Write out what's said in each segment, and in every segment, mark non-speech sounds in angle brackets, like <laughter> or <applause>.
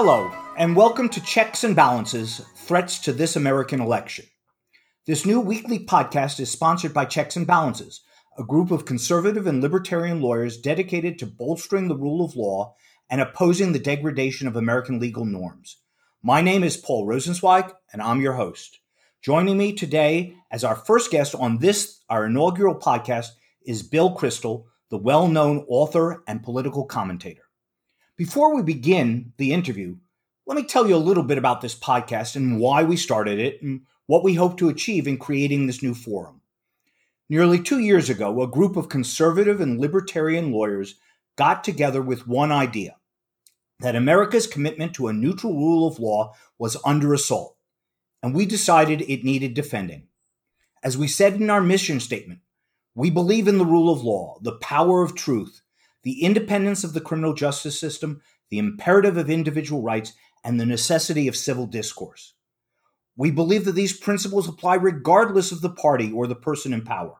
Hello, and welcome to Checks and Balances Threats to This American Election. This new weekly podcast is sponsored by Checks and Balances, a group of conservative and libertarian lawyers dedicated to bolstering the rule of law and opposing the degradation of American legal norms. My name is Paul Rosenzweig, and I'm your host. Joining me today as our first guest on this, our inaugural podcast, is Bill Kristol, the well known author and political commentator. Before we begin the interview, let me tell you a little bit about this podcast and why we started it and what we hope to achieve in creating this new forum. Nearly two years ago, a group of conservative and libertarian lawyers got together with one idea that America's commitment to a neutral rule of law was under assault, and we decided it needed defending. As we said in our mission statement, we believe in the rule of law, the power of truth, the independence of the criminal justice system, the imperative of individual rights, and the necessity of civil discourse. We believe that these principles apply regardless of the party or the person in power.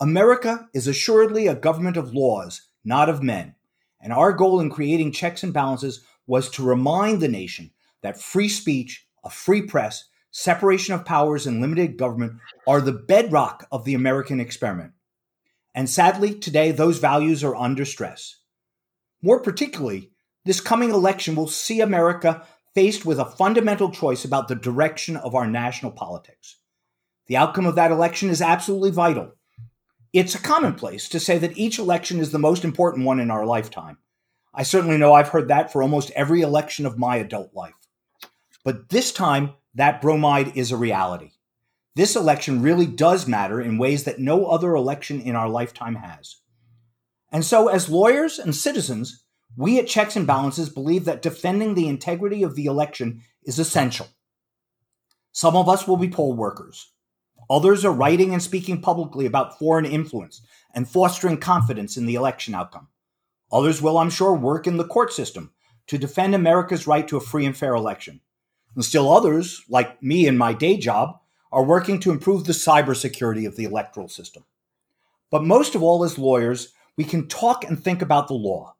America is assuredly a government of laws, not of men, and our goal in creating checks and balances was to remind the nation that free speech, a free press, separation of powers, and limited government are the bedrock of the American experiment. And sadly, today those values are under stress. More particularly, this coming election will see America faced with a fundamental choice about the direction of our national politics. The outcome of that election is absolutely vital. It's a commonplace to say that each election is the most important one in our lifetime. I certainly know I've heard that for almost every election of my adult life. But this time, that bromide is a reality. This election really does matter in ways that no other election in our lifetime has. And so, as lawyers and citizens, we at Checks and Balances believe that defending the integrity of the election is essential. Some of us will be poll workers. Others are writing and speaking publicly about foreign influence and fostering confidence in the election outcome. Others will, I'm sure, work in the court system to defend America's right to a free and fair election. And still others, like me in my day job, are working to improve the cybersecurity of the electoral system. But most of all, as lawyers, we can talk and think about the law.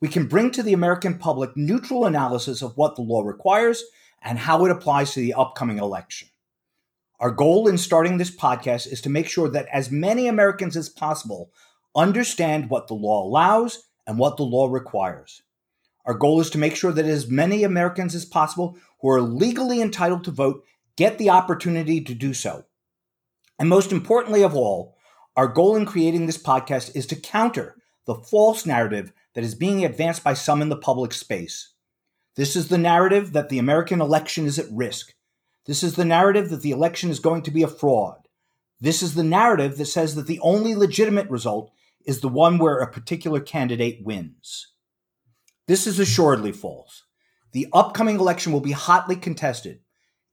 We can bring to the American public neutral analysis of what the law requires and how it applies to the upcoming election. Our goal in starting this podcast is to make sure that as many Americans as possible understand what the law allows and what the law requires. Our goal is to make sure that as many Americans as possible who are legally entitled to vote get the opportunity to do so. And most importantly of all, our goal in creating this podcast is to counter the false narrative that is being advanced by some in the public space. This is the narrative that the American election is at risk. This is the narrative that the election is going to be a fraud. This is the narrative that says that the only legitimate result is the one where a particular candidate wins. This is assuredly false. The upcoming election will be hotly contested.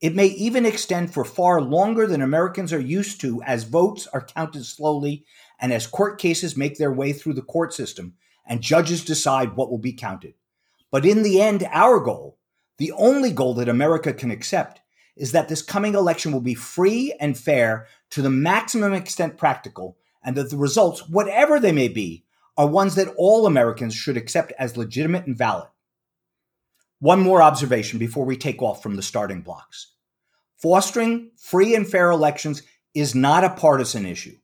It may even extend for far longer than Americans are used to as votes are counted slowly and as court cases make their way through the court system and judges decide what will be counted. But in the end, our goal, the only goal that America can accept, is that this coming election will be free and fair to the maximum extent practical, and that the results, whatever they may be, are ones that all Americans should accept as legitimate and valid. One more observation before we take off from the starting blocks. Fostering free and fair elections is not a partisan issue,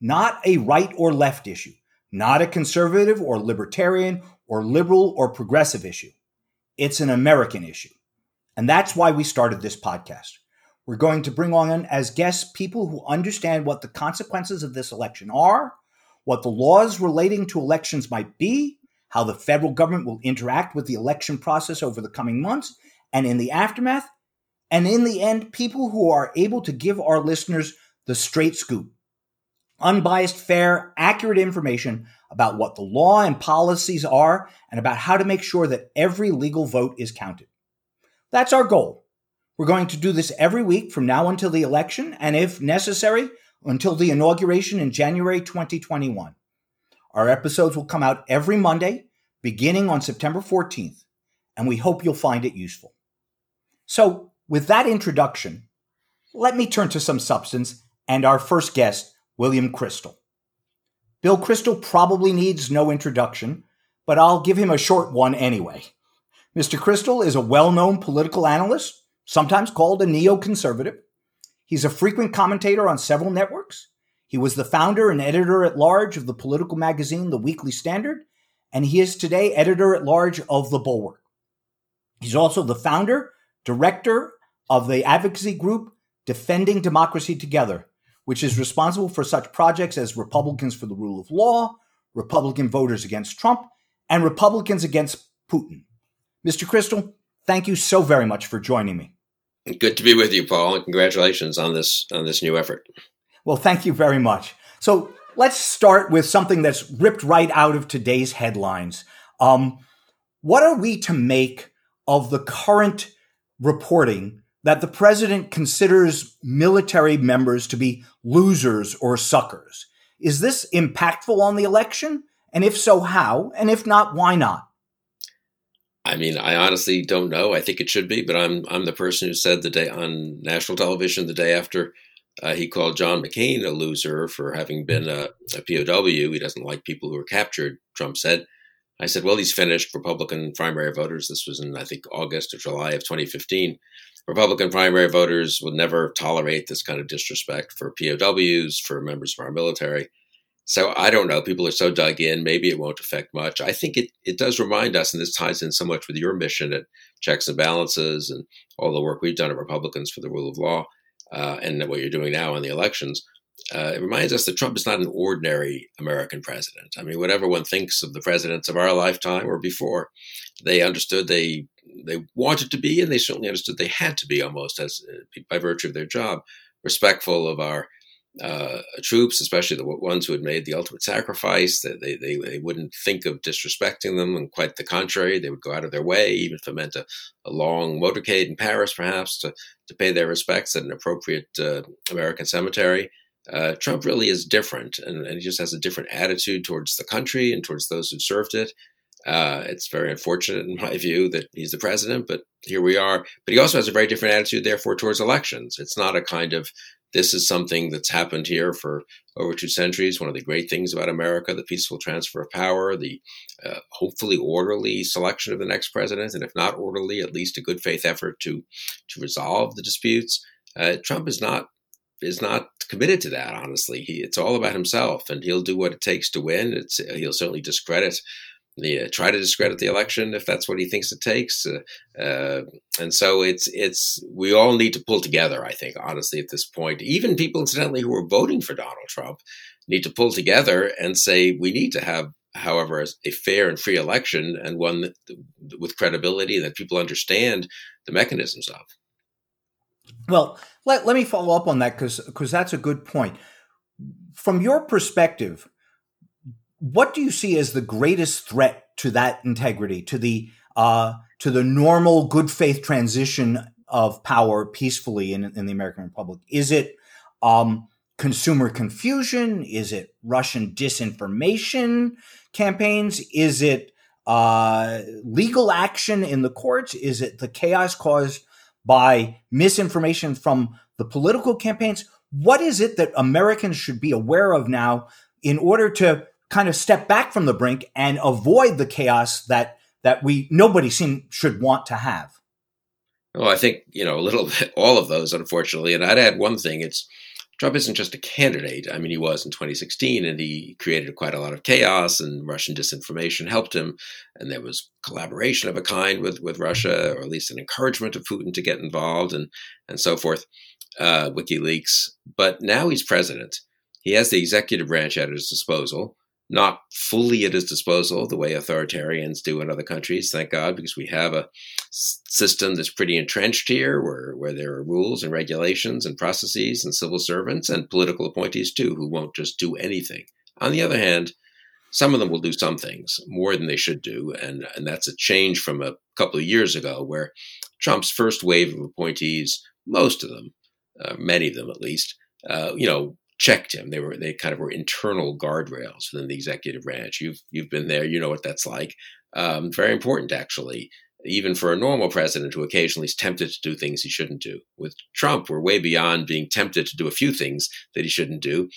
not a right or left issue not a conservative or libertarian or liberal or progressive issue. It's an American issue. And that's why we started this podcast. We're going to bring on as guests people who understand what the consequences of this election are, what the laws relating to elections might be, how the federal government will interact with the election process over the coming months and in the aftermath, and in the end, people who are able to give our listeners the straight scoop unbiased, fair, accurate information about what the law and policies are and about how to make sure that every legal vote is counted. That's our goal. We're going to do this every week from now until the election, and if necessary, until the inauguration in January 2021. Our episodes will come out every Monday, beginning on September 14th, and we hope you'll find it useful. So, with that introduction, let me turn to some substance and our first guest, William Kristol. Bill Kristol probably needs no introduction, but I'll give him a short one anyway. Mr. Kristol is a well known political analyst, sometimes called a neoconservative. He's a frequent commentator on several networks. He was the founder and editor at large of the political magazine The Weekly Standard, and he is today editor at large of The Bulwark. He's also the founder, director of the advocacy group Defending Democracy Together, which is responsible for such projects as Republicans for the Rule of Law, Republican Voters Against Trump, and Republicans Against Putin. Mr. Kristol, thank you so very much for joining me. Good to be with you, Paul, and congratulations on this on this new effort. Well, thank you very much. So let's start with something that's ripped right out of today's headlines. Um, what are we to make of the current reporting that the president considers military members to be losers or suckers? Is this impactful on the election? And if so, how? And if not, why not? I mean, I honestly don't know. I think it should be, but I'm I'm the person who said the day on national television the day after uh, he called John McCain a loser for having been a, a, POW. He doesn't like people who are captured. Trump said. I said, well, he's finished. Republican primary voters. This was in I think August or July of 2015. Republican primary voters would never tolerate this kind of disrespect for POWs, for members of our military. So I don't know. People are so dug in. Maybe it won't affect much. I think it, it does remind us, and this ties in so much with your mission at Checks and Balances and all the work we've done at Republicans for the Rule of Law uh, and what you're doing now on the elections. Uh, it reminds us that Trump is not an ordinary American president. I mean, whatever one thinks of the presidents of our lifetime or before, they understood they they wanted to be, and they certainly understood they had to be almost as uh, by virtue of their job, respectful of our uh, troops, especially the ones who had made the ultimate sacrifice. That they, they, they wouldn't think of disrespecting them, and quite the contrary, they would go out of their way, even if it meant a, a long motorcade in Paris, perhaps, to, to pay their respects at an appropriate uh, American cemetery. Uh, Trump really is different, and, and, he just has a different attitude towards the country and towards those who served it. Uh, it's very unfortunate, in my view, that he's the president, but here we are. But he also has a very different attitude, therefore, towards elections. It's not a kind of this is something that's happened here for over two centuries. One of the great things about America, the peaceful transfer of power, the uh, hopefully orderly selection of the next president, and if not orderly, at least a good faith effort to to resolve the disputes. Uh, Trump is not is not committed to that. Honestly, he, it's all about himself, and he'll do what it takes to win. It's, he'll certainly discredit the, uh, try to discredit the election if that's what he thinks it takes. Uh, uh, and so it's it's we all need to pull together. I think honestly at this point, even people incidentally who are voting for Donald Trump need to pull together and say we need to have. However, a fair and free election and one that, with credibility that people understand the mechanisms of. Well, let, let me follow up on that because because that's a good point. From your perspective, what do you see as the greatest threat to that integrity, to the uh, to the normal good faith transition of power peacefully in, in the American Republic? Is it um, consumer confusion? Is it Russian disinformation campaigns? Is it uh, legal action in the courts? Is it the chaos caused by misinformation from the political campaigns? What is it that Americans should be aware of now in order to kind of step back from the brink and avoid the chaos that that we nobody seem should want to have. Well, I think you know a little <laughs> bit all of those, unfortunately. And I'd add one thing: it's Trump isn't just a candidate. I mean, he was in 2016, and he created quite a lot of chaos, and Russian disinformation helped him. And there was collaboration of a kind with with Russia, or at least an encouragement of Putin to get involved, and and so forth. Uh, WikiLeaks. But now he's president. He has the executive branch at his disposal not fully at his disposal the way authoritarians do in other countries, thank God, because we have a system that's pretty entrenched here where, where there are rules and regulations and processes and civil servants and political appointees too who won't just do anything. On the other hand, some of them will do some things more than they should do. And, and that's a change from a couple of years ago where Trump's first wave of appointees, most of them, uh, many of them at least, uh, you know, checked him. They were they kind of were internal guardrails within the executive branch. You've you've been there. You know what that's like. Um, very important, actually, even for a normal president who occasionally is tempted to do things he shouldn't do. With Trump, we're way beyond being tempted to do a few things that he shouldn't do.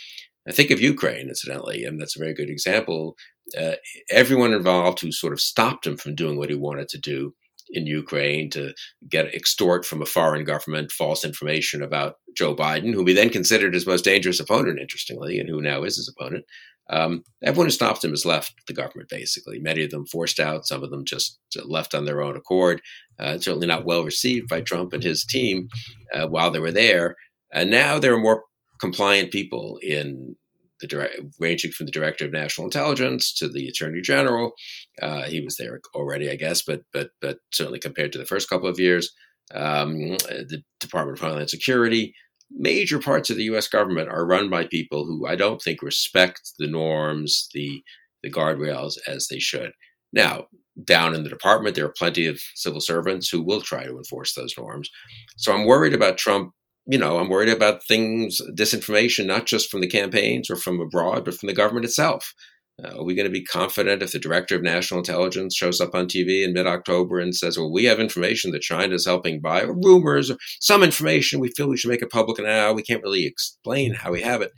I think of Ukraine, incidentally, and that's a very good example. Uh, everyone involved who sort of stopped him from doing what he wanted to do in Ukraine to get extort from a foreign government false information about Joe Biden, who we then considered his most dangerous opponent, interestingly, and who now is his opponent. Um, everyone who stopped him has left the government, basically. Many of them forced out, some of them just left on their own accord. Uh, certainly not well received by Trump and his team uh, while they were there. And now there are more compliant people in the direct, ranging from the director of national intelligence to the attorney general. Uh, he was there already, I guess, but but but certainly compared to the first couple of years, um, the Department of Homeland Security, major parts of the U.S. government are run by people who I don't think respect the norms, the the guardrails as they should. Now, down in the department, there are plenty of civil servants who will try to enforce those norms. So I'm worried about Trump you know, I'm worried about things, disinformation, not just from the campaigns or from abroad, but from the government itself. Uh, are we going to be confident if the director of national intelligence shows up on TV in mid October and says, well, we have information that China is helping buy, or rumors, or some information we feel we should make it public now? We can't really explain how we have it,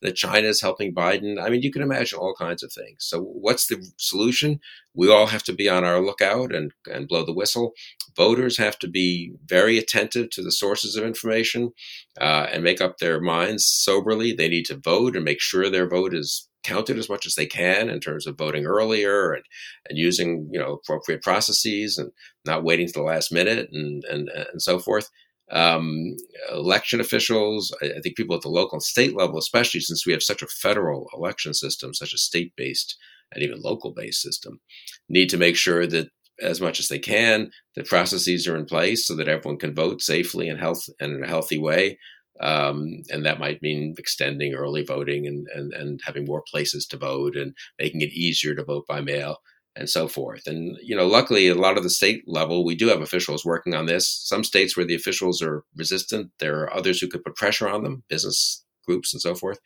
that China is helping Biden. I mean, you can imagine all kinds of things. So, what's the solution? We all have to be on our lookout and, and blow the whistle. Voters have to be very attentive to the sources of information uh, and make up their minds soberly. They need to vote and make sure their vote is counted as much as they can in terms of voting earlier and, and using you know appropriate processes and not waiting to the last minute and and, and so forth. Um, election officials, I, think people at the local and state level, especially since we have such a federal election system, such a state based and even local based system, need to make sure that as much as they can, the processes are in place so that everyone can vote safely and health and in a healthy way. Um, and that might mean extending early voting and, and, and having more places to vote and making it easier to vote by mail and so forth. And, you know, luckily, a lot of the state level, we do have officials working on this. Some states where the officials are resistant, there are others who could put pressure on them, business groups and so forth.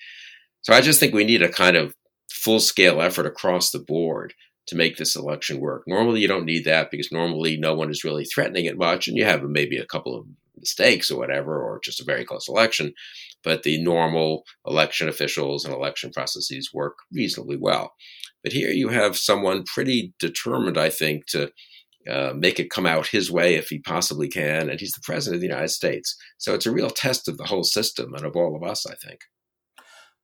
So I just think we need a kind of full scale effort across the board to make this election work. Normally, you don't need that because normally no one is really threatening it much, and you have maybe a couple of mistakes or whatever, or just a very close election. But the normal election officials and election processes work reasonably well. But here you have someone pretty determined, I think, to uh, make it come out his way if he possibly can. And he's the president of the United States. So it's a real test of the whole system and of all of us, I think.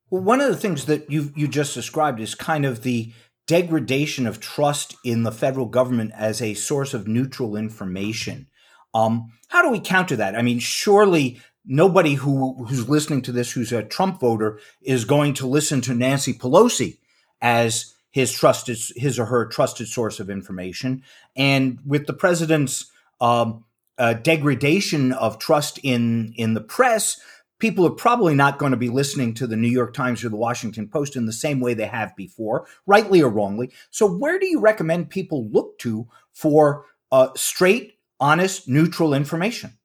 Well, one of the things that you you just described is kind of the degradation of trust in the federal government as a source of neutral information. Um, how do we counter that? I mean, surely nobody who who's listening to this who's a Trump voter is going to listen to Nancy Pelosi as his trusted his or her trusted source of information. And with the president's um, uh, degradation of trust in in the press, people are probably not going to be listening to the New York Times or the Washington Post in the same way they have before, rightly or wrongly. So, where do you recommend people look to for uh, straight honest, neutral information?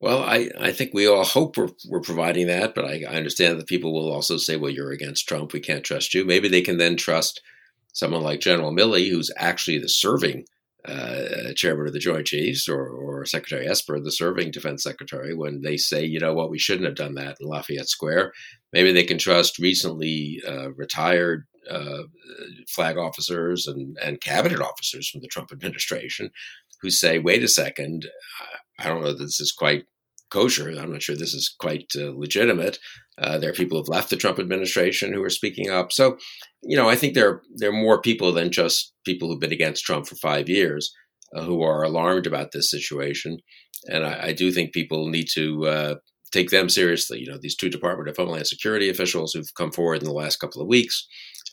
Well, I, I think we all hope we're, we're providing that, but I, I understand that people will also say, well, you're against Trump. We can't trust you. Maybe they can then trust someone like General Milley, who's actually the serving uh, chairman of the Joint Chiefs, or, or Secretary Esper, the serving defense secretary, when they say, you know what, we shouldn't have done that in Lafayette Square. Maybe they can trust recently uh, retired uh, flag officers and, and cabinet officers from the Trump administration who say, wait a second, I don't know that this is quite kosher. I'm not sure this is quite uh, legitimate. Uh, there are people who've left the Trump administration who are speaking up. So, you know, I think there there are more people than just people who've been against Trump for five years uh, who are alarmed about this situation, and I, I do think people need to uh, take them seriously. You know, these two Department of Homeland Security officials who've come forward in the last couple of weeks,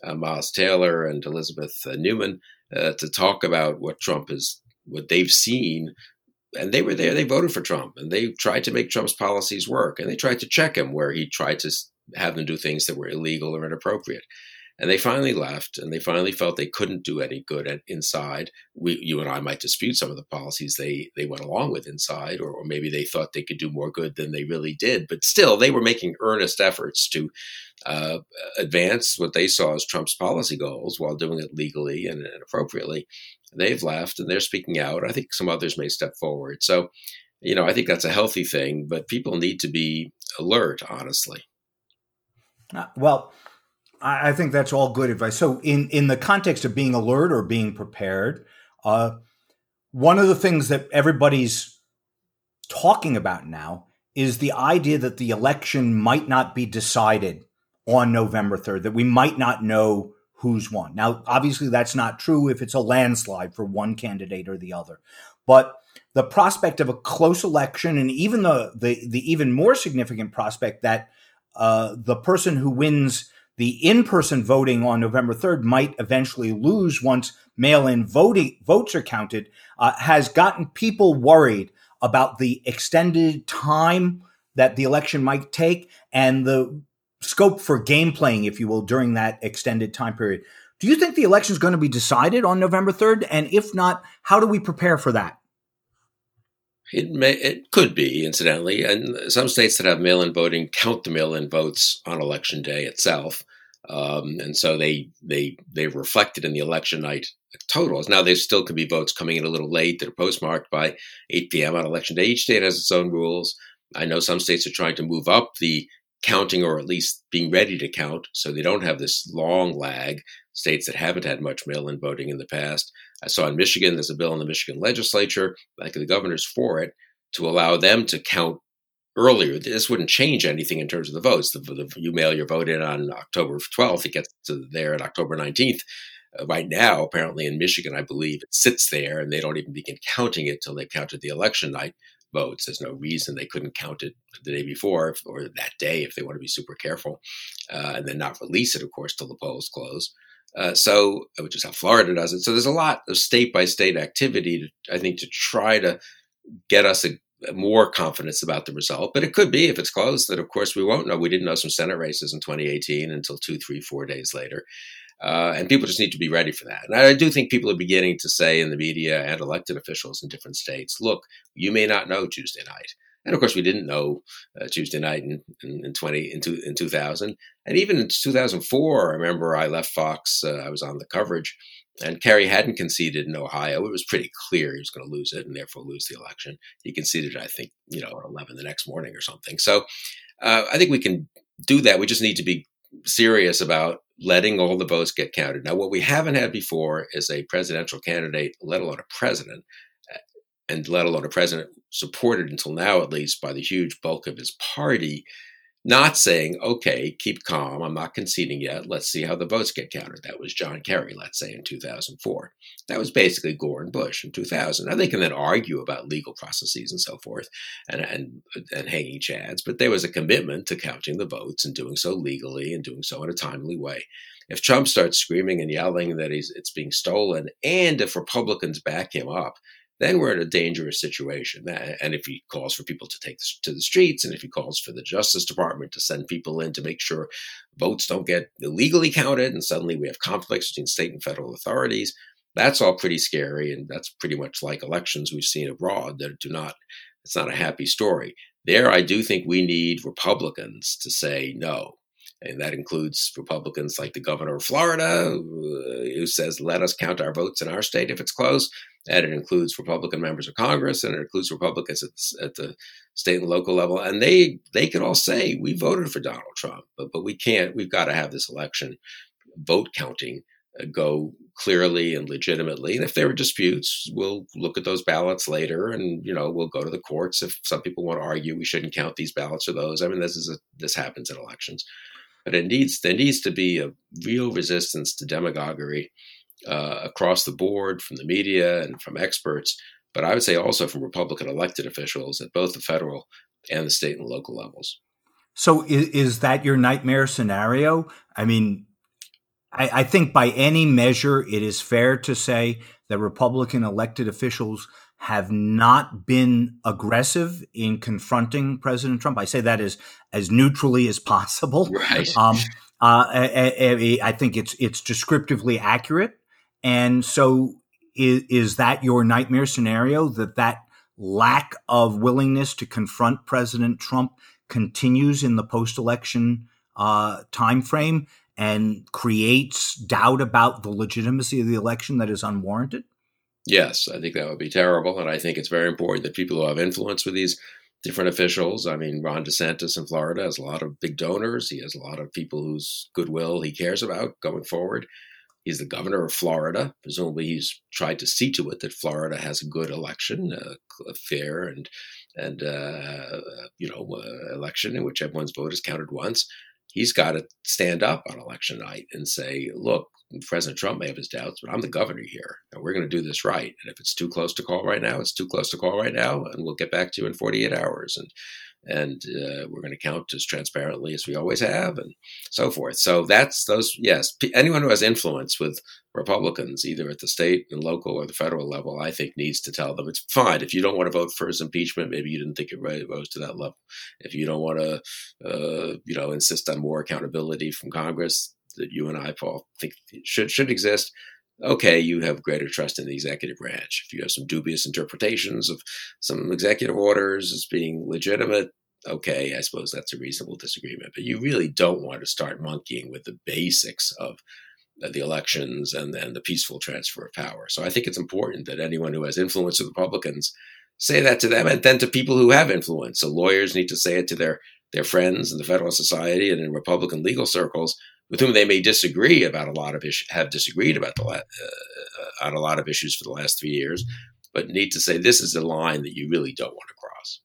uh, Miles Taylor and Elizabeth uh, Neumann, to talk about what Trump is what they've seen and they were there they voted for trump and they tried to make trump's policies work and they tried to check him where he tried to have them do things that were illegal or inappropriate. And they finally left and they finally felt they couldn't do any good at, inside. We, you and i might dispute some of the policies they, they went along with inside or, or maybe they thought they could do more good than they really did but still they were making earnest efforts to uh, advance what they saw as trump's policy goals while doing it legally and, and appropriately They've left and they're speaking out. I think some others may step forward. So, you know, I think that's a healthy thing, but people need to be alert, honestly. Uh, well, I think that's all good advice. So, in in the context of being alert or being prepared, uh, one of the things that everybody's talking about now is the idea that the election might not be decided on November 3rd, that we might not know who's won. Now, obviously, that's not true if it's a landslide for one candidate or the other. But the prospect of a close election, and even the the, the even more significant prospect that uh, the person who wins the in-person voting on November 3rd might eventually lose once mail-in voting votes are counted, uh, has gotten people worried about the extended time that the election might take and the scope for game playing, if you will, during that extended time period. Do you think the election is going to be decided on November 3rd? And if not, how do we prepare for that? It may, it could be, incidentally, and some states that have mail-in voting count the mail-in votes on election day itself, um, and so they they they reflected in the election night totals. Now there still could be votes coming in a little late that are postmarked by 8 p.m. on election day. Each state has its own rules. I know some states are trying to move up the counting or at least being ready to count so they don't have this long lag. States that haven't had much mail in voting in the past. I saw in Michigan, there's a bill in the Michigan legislature, like the governor's for it, to allow them to count earlier. This wouldn't change anything in terms of the votes. The, the, you mail your vote in on October 12th, it gets to there on October 19th. Uh, right now, apparently in Michigan, I believe it sits there and they don't even begin counting it till they've counted the election night votes. There's no reason they couldn't count it the day before or that day if they want to be super careful, uh, and then not release it, of course, till the polls close. Uh, so, which is how Florida does it. So there's a lot of state by state activity, to, I think, to try to get us a, more confidence about the result. But it could be, if it's closed that of course we won't know. We didn't know some Senate races in 2018 until two, three, four days later. Uh, and people just need to be ready for that. And I do think people are beginning to say in the media and elected officials in different states, look, you may not know Tuesday night. And of course, we didn't know uh, Tuesday night in, in, in 20 in, two, in 2000, and even in 2004. I remember I left Fox. Uh, I was on the coverage, and Kerry hadn't conceded in Ohio. It was pretty clear he was going to lose it and therefore lose the election. He conceded, I think, you know, at 11 the next morning or something. So uh, I think we can do that. We just need to be serious about letting all the votes get counted. Now, what we haven't had before is a presidential candidate, let alone a president, and let alone a president supported until now, at least, by the huge bulk of his party, not saying, okay, keep calm, I'm not conceding yet, let's see how the votes get counted. That was John Kerry, let's say, in 2004. That was basically Gore and Bush in 2000. Now, they can then argue about legal processes and so forth and, and, and hanging chads, but there was a commitment to counting the votes and doing so legally and doing so in a timely way. If Trump starts screaming and yelling that he's, it's being stolen, and if Republicans back him up, then we're in a dangerous situation. And if he calls for people to take to the streets, and if he calls for the Justice Department to send people in to make sure votes don't get illegally counted, and suddenly we have conflicts between state and federal authorities, that's all pretty scary. And that's pretty much like elections we've seen abroad that do not, it's not a happy story. There, I do think we need Republicans to say no. And that includes Republicans like the governor of Florida, who says, let us count our votes in our state if it's close and it includes Republican members of Congress, and it includes Republicans at, at, the state and local level, and they they can all say we voted for Donald Trump, but but we can't. We've got to have this election vote counting uh, go clearly and legitimately. And if there are disputes, we'll look at those ballots later, and you know we'll go to the courts if some people want to argue we shouldn't count these ballots or those. I mean, this is a, this happens in elections, but it needs there needs to be a real resistance to demagoguery uh, across the board from the media and from experts, but I would say also from Republican elected officials at both the federal and the state and local levels. So, is, is that your nightmare scenario? I mean, I, I think by any measure, it is fair to say that Republican elected officials have not been aggressive in confronting President Trump. I say that as as neutrally as possible. <laughs> Right. Um, uh, I, I, think it's it's descriptively accurate. And so is, is that your nightmare scenario that that lack of willingness to confront President Trump continues in the post-election uh, time frame and creates doubt about the legitimacy of the election that is unwarranted? Yes, I think that would be terrible. And I think it's very important that people who have influence with these different officials, I mean, Ron DeSantis in Florida has a lot of big donors. He has a lot of people whose goodwill he cares about going forward He's the governor of Florida. Presumably, he's tried to see to it that Florida has a good election, a, fair and and uh, you know uh, election in which everyone's vote is counted once. He's got to stand up on election night and say, "Look, President Trump may have his doubts, but I'm the governor here, and we're going to do this right. And if it's too close to call right now, it's too close to call right now, and we'll get back to you in 48 hours. And and uh, we're going to count as transparently as we always have, and so forth. So that's those. Yes, anyone who has influence with Republicans, either at the state and local or the federal level, I think needs to tell them it's fine. If you don't want to vote for his impeachment, maybe you didn't think it rose to that level. If you don't want to, uh, you know, insist on more accountability from Congress, that you and I, Paul, think should should exist. Okay, you have greater trust in the executive branch. If you have some dubious interpretations of some executive orders as being legitimate, okay, I suppose that's a reasonable disagreement. But you really don't want to start monkeying with the basics of the elections and then the peaceful transfer of power. So I think it's important that anyone who has influence with Republicans say that to them and then to people who have influence. So lawyers need to say it to their their friends in the Federal Society and in Republican legal circles with whom they may disagree about a lot of issues, have disagreed about the la- uh, on a lot of issues for the last three years, but need to say this is a line that you really don't want to cross.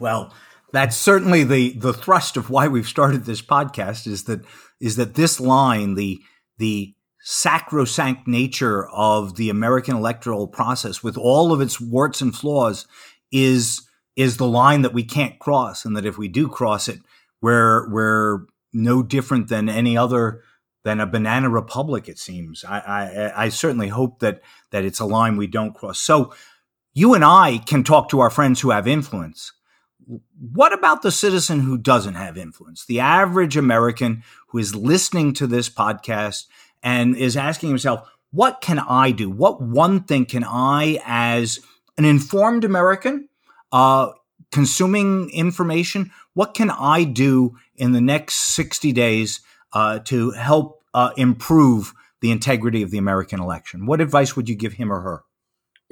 Well, that's certainly the the thrust of why we've started this podcast is that is that this line the the sacrosanct nature of the American electoral process with all of its warts and flaws is is the line that we can't cross and that if we do cross it we're we're no different than any other than a banana republic. It seems. I, I, I certainly hope that that it's a line we don't cross. So you and I can talk to our friends who have influence. What about the citizen who doesn't have influence? The average American who is listening to this podcast and is asking himself, what can I do? What one thing can I, as an informed American, uh, consuming information, what can I do in the next 60 days uh, to help uh, improve the integrity of the American election? What advice would you give him or her?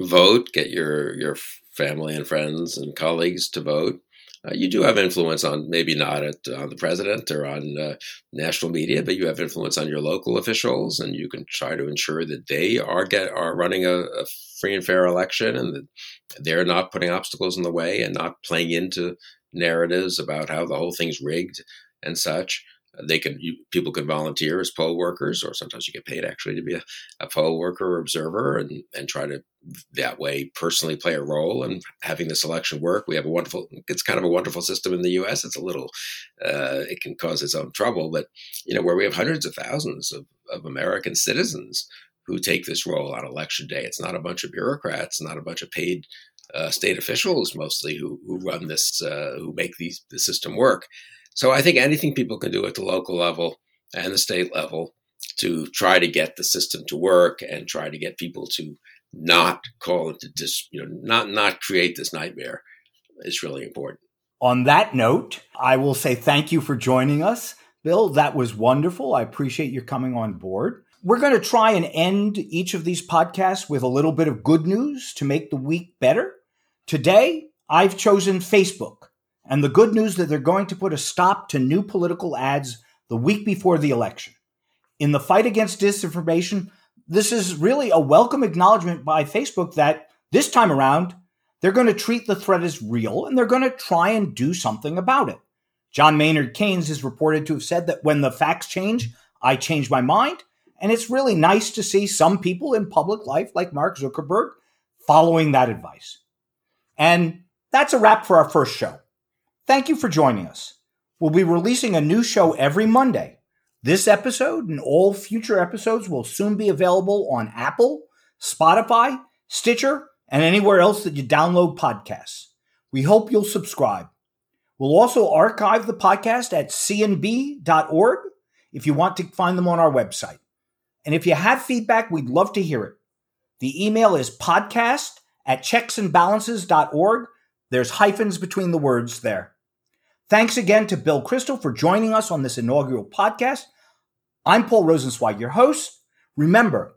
Vote. Get your your family and friends and colleagues to vote. Uh, you do have influence on maybe not at, on the president or on uh, national media, but you have influence on your local officials, and you can try to ensure that they are get are running a, a free and fair election, and that they're not putting obstacles in the way and not playing into narratives about how the whole thing's rigged and such. They can you, people can volunteer as poll workers, or sometimes you get paid actually to be a, a poll worker or observer, and and try to that way personally play a role in having this election work. We have a wonderful, it's kind of a wonderful system in the U.S. It's a little, uh, it can cause its own trouble, but you know where we have hundreds of thousands of, of American citizens who take this role on election day. It's not a bunch of bureaucrats, not a bunch of paid uh, state officials mostly who who run this, uh, who make these the system work. So I think anything people can do at the local level and the state level to try to get the system to work and try to get people to not call it to dis, you know, not not create this nightmare is really important. On that note, I will say thank you for joining us, Bill. That was wonderful. I appreciate your coming on board. We're going to try and end each of these podcasts with a little bit of good news to make the week better. Today, I've chosen Facebook and the good news that they're going to put a stop to new political ads the week before the election. In the fight against disinformation, this is really a welcome acknowledgement by Facebook that this time around, they're going to treat the threat as real and they're going to try and do something about it. John Maynard Keynes is reported to have said that when the facts change, I change my mind. And it's really nice to see some people in public life, like Mark Zuckerberg, following that advice. And that's a wrap for our first show. Thank you for joining us. We'll be releasing a new show every Monday. This episode and all future episodes will soon be available on Apple, Spotify, Stitcher, and anywhere else that you download podcasts. We hope you'll subscribe. We'll also archive the podcast at cnb.org if you want to find them on our website. And if you have feedback, we'd love to hear it. The email is podcast at checksandbalances.org. There's hyphens between the words there. Thanks again to Bill Kristol for joining us on this inaugural podcast. I'm Paul Rosenzweig, your host. Remember,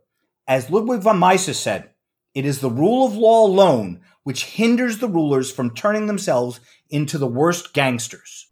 as Ludwig von Mises said, it is the rule of law alone which hinders the rulers from turning themselves into the worst gangsters.